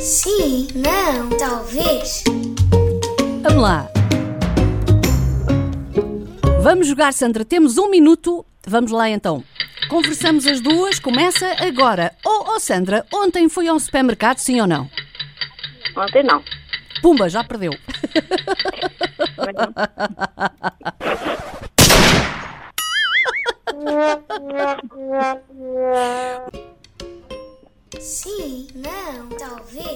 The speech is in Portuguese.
Sim, não, talvez. Vamos lá. Vamos jogar, Sandra. Temos um minuto. Vamos lá então. Conversamos as duas. Começa agora. Oh, oh Sandra, ontem foi ao supermercado, sim ou não? Ontem não. Pumba, já perdeu. Sim, não, talvez.